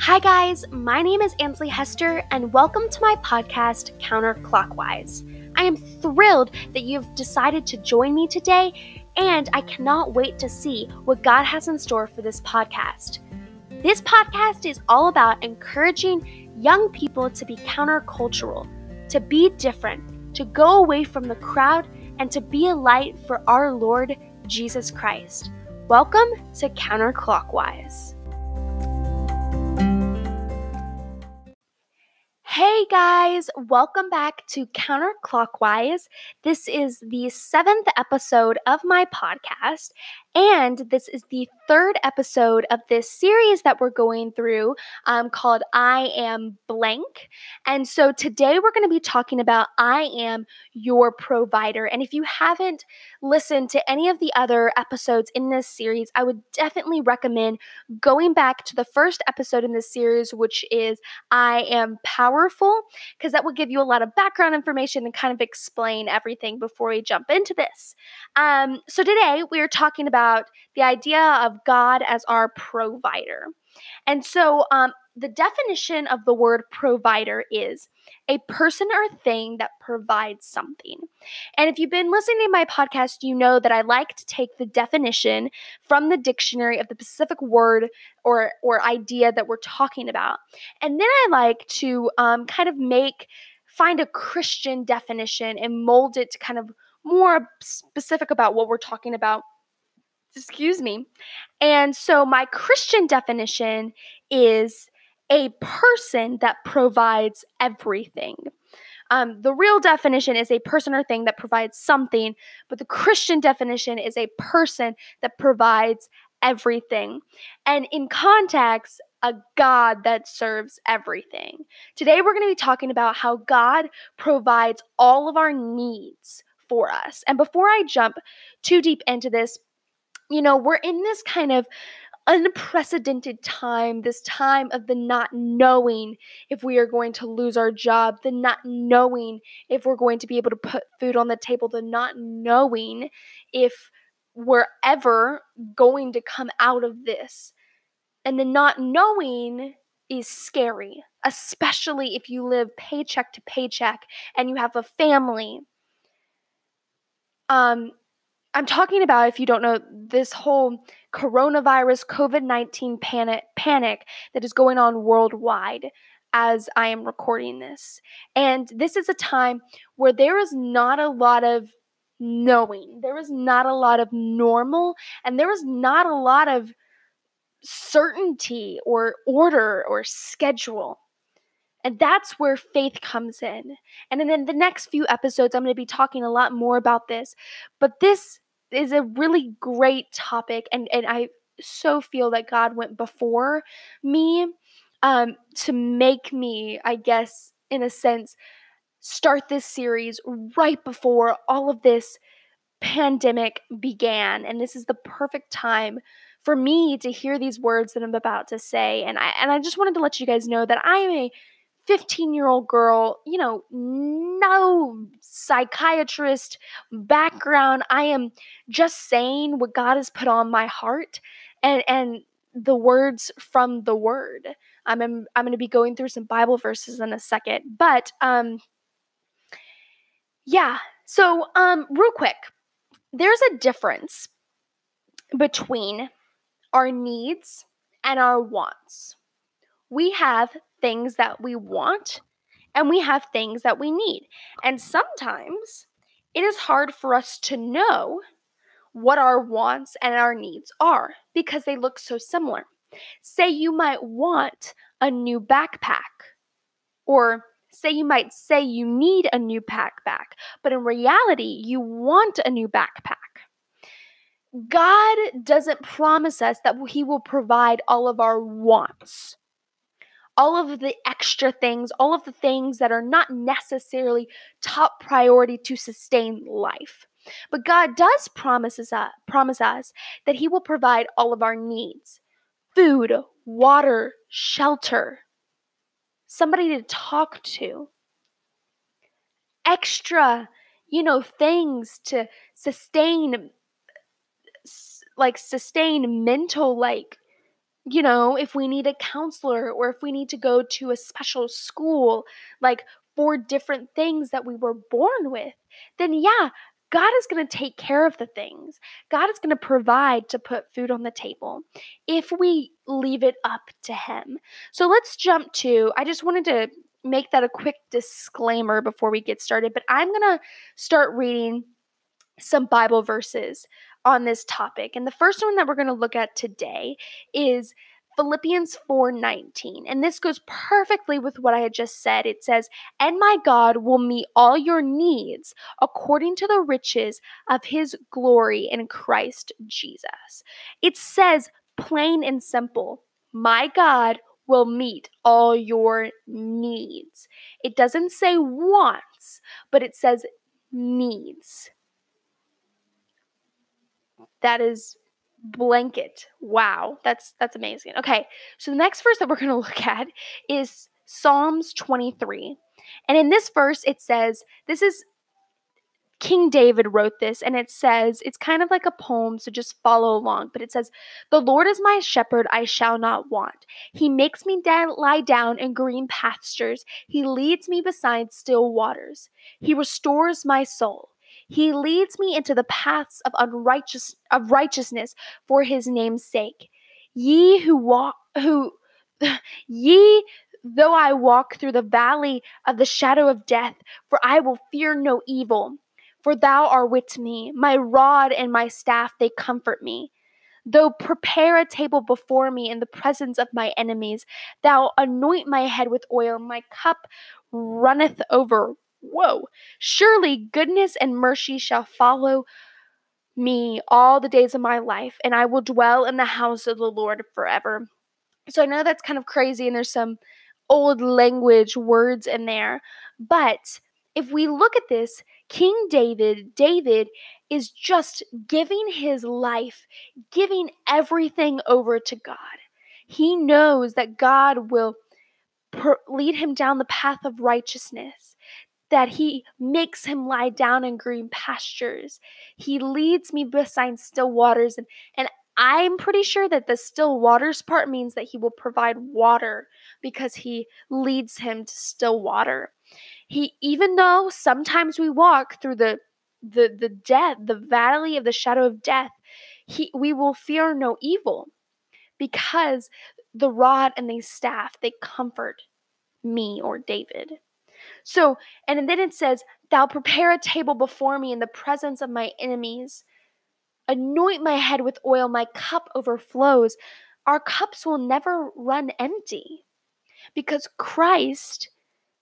Hi, guys. My name is Ansley Hester, and welcome to my podcast, Counterclockwise. I am thrilled that you've decided to join me today, and I cannot wait to see what God has in store for this podcast. This podcast is all about encouraging young people to be countercultural, to be different, to go away from the crowd, and to be a light for our Lord Jesus Christ. Welcome to Counterclockwise. Hey guys, welcome back to Counterclockwise. This is the seventh episode of my podcast, and this is the third episode of this series that we're going through um, called I Am Blank. And so today we're going to be talking about I Am Your Provider. And if you haven't listened to any of the other episodes in this series, I would definitely recommend going back to the first episode in this series, which is I Am Powerful, because that will give you a lot of background information and kind of explain everything before we jump into this. Um, so today we are talking about about the idea of God as our provider. And so, um, the definition of the word provider is a person or thing that provides something. And if you've been listening to my podcast, you know that I like to take the definition from the dictionary of the specific word or or idea that we're talking about, and then I like to um, kind of make find a Christian definition and mold it to kind of more specific about what we're talking about excuse me. And so my Christian definition is a person that provides everything. Um, the real definition is a person or thing that provides something, but the Christian definition is a person that provides everything. And in context, a God that serves everything. Today, we're going to be talking about how God provides all of our needs for us. And before I jump too deep into this, you know, we're in this kind of unprecedented time, this time of the not knowing if we are going to lose our job, the not knowing if we're going to be able to put food on the table, the not knowing if we're ever going to come out of this. And the not knowing is scary, especially if you live paycheck to paycheck and you have a family. Um, I'm talking about, if you don't know, this whole coronavirus COVID 19 panic, panic that is going on worldwide as I am recording this. And this is a time where there is not a lot of knowing, there is not a lot of normal, and there is not a lot of certainty or order or schedule. And that's where faith comes in. And then the next few episodes, I'm going to be talking a lot more about this. But this is a really great topic. And, and I so feel that God went before me um, to make me, I guess, in a sense, start this series right before all of this pandemic began. And this is the perfect time for me to hear these words that I'm about to say. And I and I just wanted to let you guys know that I am a 15 year old girl, you know, no psychiatrist background. I am just saying what God has put on my heart and, and the words from the word. I'm, I'm going to be going through some Bible verses in a second, but, um, yeah. So, um, real quick, there's a difference between our needs and our wants. We have things that we want and we have things that we need. And sometimes it is hard for us to know what our wants and our needs are because they look so similar. Say you might want a new backpack, or say you might say you need a new backpack, but in reality, you want a new backpack. God doesn't promise us that He will provide all of our wants all of the extra things, all of the things that are not necessarily top priority to sustain life. But God does promise us, uh, promise us that He will provide all of our needs. Food, water, shelter, somebody to talk to, extra, you know, things to sustain, like, sustain mental, like, you know, if we need a counselor or if we need to go to a special school, like for different things that we were born with, then yeah, God is going to take care of the things. God is going to provide to put food on the table if we leave it up to Him. So let's jump to, I just wanted to make that a quick disclaimer before we get started, but I'm going to start reading some Bible verses on this topic. And the first one that we're going to look at today is Philippians 4:19. And this goes perfectly with what I had just said. It says, "And my God will meet all your needs according to the riches of his glory in Christ Jesus." It says plain and simple, "My God will meet all your needs." It doesn't say wants, but it says needs. That is blanket. Wow, that's that's amazing. Okay, so the next verse that we're going to look at is Psalms 23. And in this verse it says, this is King David wrote this, and it says, it's kind of like a poem, so just follow along. But it says, The Lord is my shepherd, I shall not want. He makes me da- lie down in green pastures. He leads me beside still waters. He restores my soul. He leads me into the paths of unrighteous of righteousness for his name's sake. Ye who walk who ye though I walk through the valley of the shadow of death, for I will fear no evil. For thou art with me, my rod and my staff, they comfort me. Though prepare a table before me in the presence of my enemies, thou anoint my head with oil, my cup runneth over. Whoa. Surely goodness and mercy shall follow me all the days of my life, and I will dwell in the house of the Lord forever. So I know that's kind of crazy, and there's some old language words in there. But if we look at this, King David, David is just giving his life, giving everything over to God. He knows that God will per- lead him down the path of righteousness, that he makes him lie down in green pastures. He leads me beside still waters. And, and I'm pretty sure that the still waters part means that he will provide water because he leads him to still water. He even though sometimes we walk through the the the death, the valley of the shadow of death, he we will fear no evil because the rod and the staff they comfort me or David. So, and then it says, Thou prepare a table before me in the presence of my enemies. Anoint my head with oil, my cup overflows. Our cups will never run empty because Christ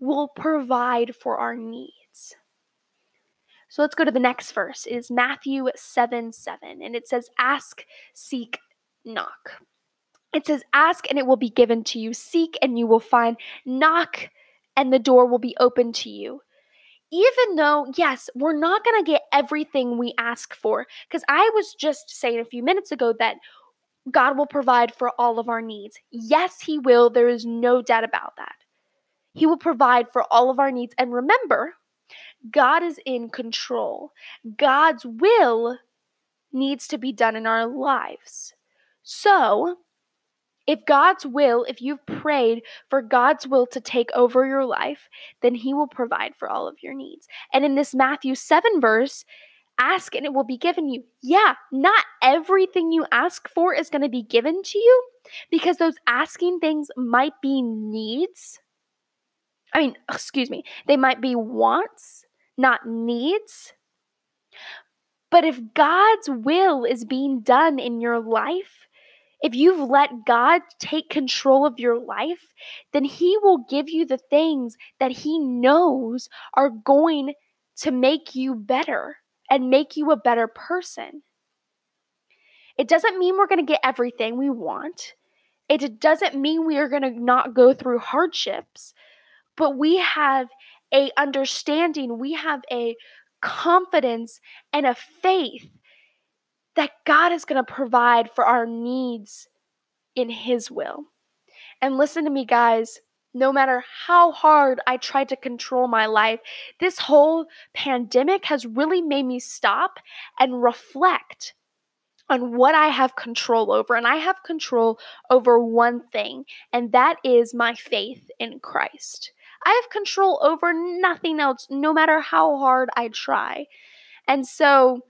will provide for our needs. So let's go to the next verse. It is Matthew 7 7, and it says, Ask, seek, knock. It says, Ask, and it will be given to you. Seek, and you will find. Knock, and the door will be open to you. Even though, yes, we're not going to get everything we ask for, because I was just saying a few minutes ago that God will provide for all of our needs. Yes, He will. There is no doubt about that. He will provide for all of our needs. And remember, God is in control. God's will needs to be done in our lives. So, if God's will, if you've prayed for God's will to take over your life, then He will provide for all of your needs. And in this Matthew 7 verse, ask and it will be given you. Yeah, not everything you ask for is going to be given to you because those asking things might be needs. I mean, excuse me, they might be wants, not needs. But if God's will is being done in your life, if you've let God take control of your life, then He will give you the things that He knows are going to make you better and make you a better person. It doesn't mean we're going to get everything we want. It doesn't mean we are going to not go through hardships, but we have a understanding, we have a confidence and a faith that God is going to provide for our needs in His will. And listen to me, guys. No matter how hard I tried to control my life, this whole pandemic has really made me stop and reflect on what I have control over. And I have control over one thing, and that is my faith in Christ. I have control over nothing else, no matter how hard I try. And so,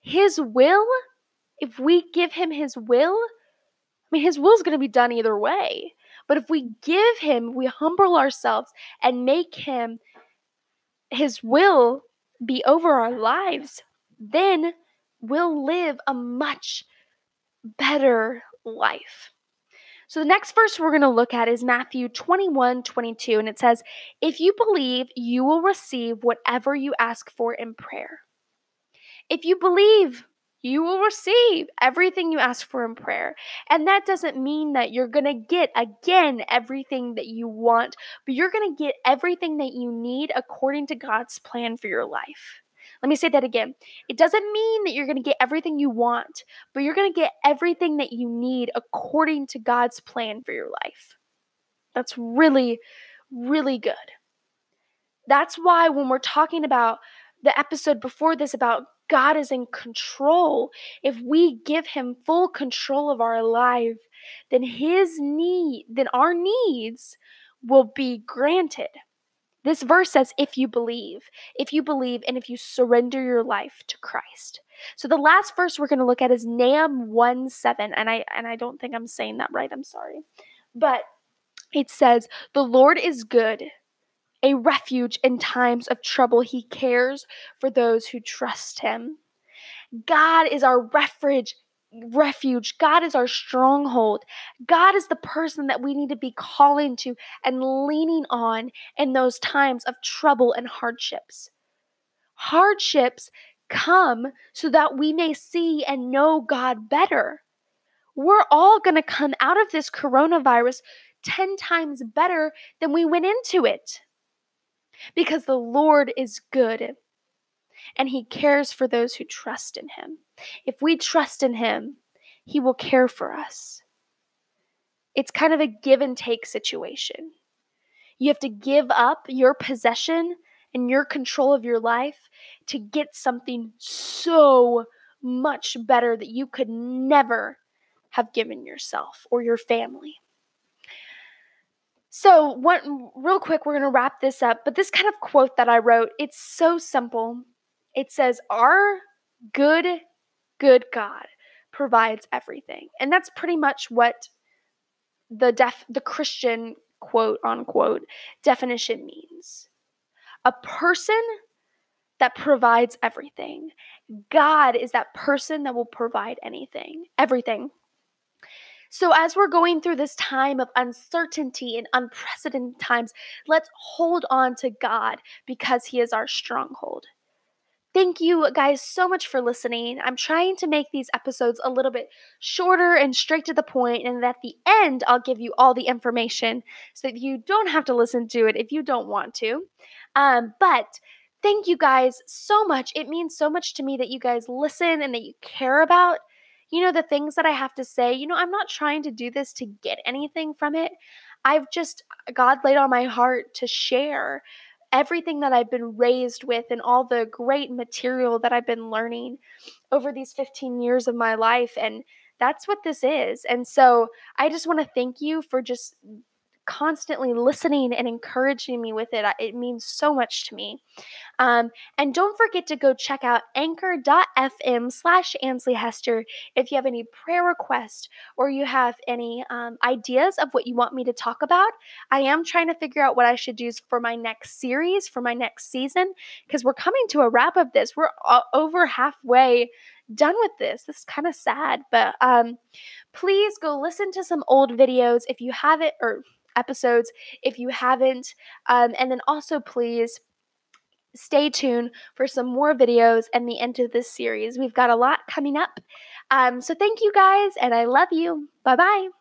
His will, if we give Him His will, I mean, His will is going to be done either way. But if we give Him, we humble ourselves and make Him His will be over our lives, then we'll live a much better life. So the next verse we're going to look at is Matthew 21 22, and it says, If you believe, you will receive whatever you ask for in prayer. If you believe, you will receive everything you ask for in prayer. And that doesn't mean that you're going to get again everything that you want, but you're going to get everything that you need according to God's plan for your life. Let me say that again. It doesn't mean that you're going to get everything you want, but you're going to get everything that you need according to God's plan for your life. That's really, really good. That's why when we're talking about the episode before this about God is in control, if we give him full control of our life, then his need, then our needs will be granted. This verse says, if you believe, if you believe, and if you surrender your life to Christ. So the last verse we're going to look at is Nahum 1 7. And I and I don't think I'm saying that right. I'm sorry. But it says, The Lord is good, a refuge in times of trouble. He cares for those who trust him. God is our refuge, refuge. God is our stronghold. God is the person that we need to be calling to and leaning on in those times of trouble and hardships. Hardships come so that we may see and know God better. We're all going to come out of this coronavirus 10 times better than we went into it because the Lord is good and he cares for those who trust in him. If we trust in him, he will care for us. It's kind of a give and take situation. You have to give up your possession and your control of your life to get something so much better that you could never have given yourself or your family. So, one real quick, we're going to wrap this up, but this kind of quote that I wrote, it's so simple. It says, Our good, good God provides everything. And that's pretty much what the def the Christian quote unquote definition means. A person that provides everything. God is that person that will provide anything, everything. So, as we're going through this time of uncertainty and unprecedented times, let's hold on to God because He is our stronghold. Thank you guys so much for listening. I'm trying to make these episodes a little bit shorter and straight to the point, and at the end, I'll give you all the information so that you don't have to listen to it if you don't want to. Um, but thank you guys so much. It means so much to me that you guys listen and that you care about you know the things that I have to say. You know, I'm not trying to do this to get anything from it. I've just uh, God laid on my heart to share everything that I've been raised with and all the great material that I've been learning over these 15 years of my life. And that's what this is. And so I just want to thank you for just constantly listening and encouraging me with it. It means so much to me. Um, and don't forget to go check out anchor.fm slash Ansley Hester if you have any prayer requests or you have any um, ideas of what you want me to talk about. I am trying to figure out what I should do for my next series, for my next season, because we're coming to a wrap of this. We're over halfway done with this. This is kind of sad, but um, please go listen to some old videos if you haven't, or episodes if you haven't. Um, and then also, please stay tuned for some more videos and the end of this series. We've got a lot coming up. Um, so, thank you guys, and I love you. Bye bye.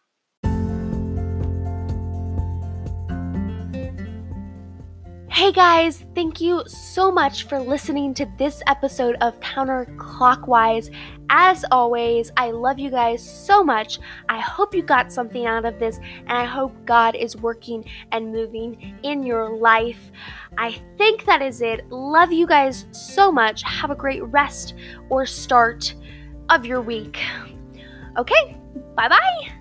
Hey guys, thank you so much for listening to this episode of Counterclockwise. As always, I love you guys so much. I hope you got something out of this, and I hope God is working and moving in your life. I think that is it. Love you guys so much. Have a great rest or start of your week. Okay, bye bye.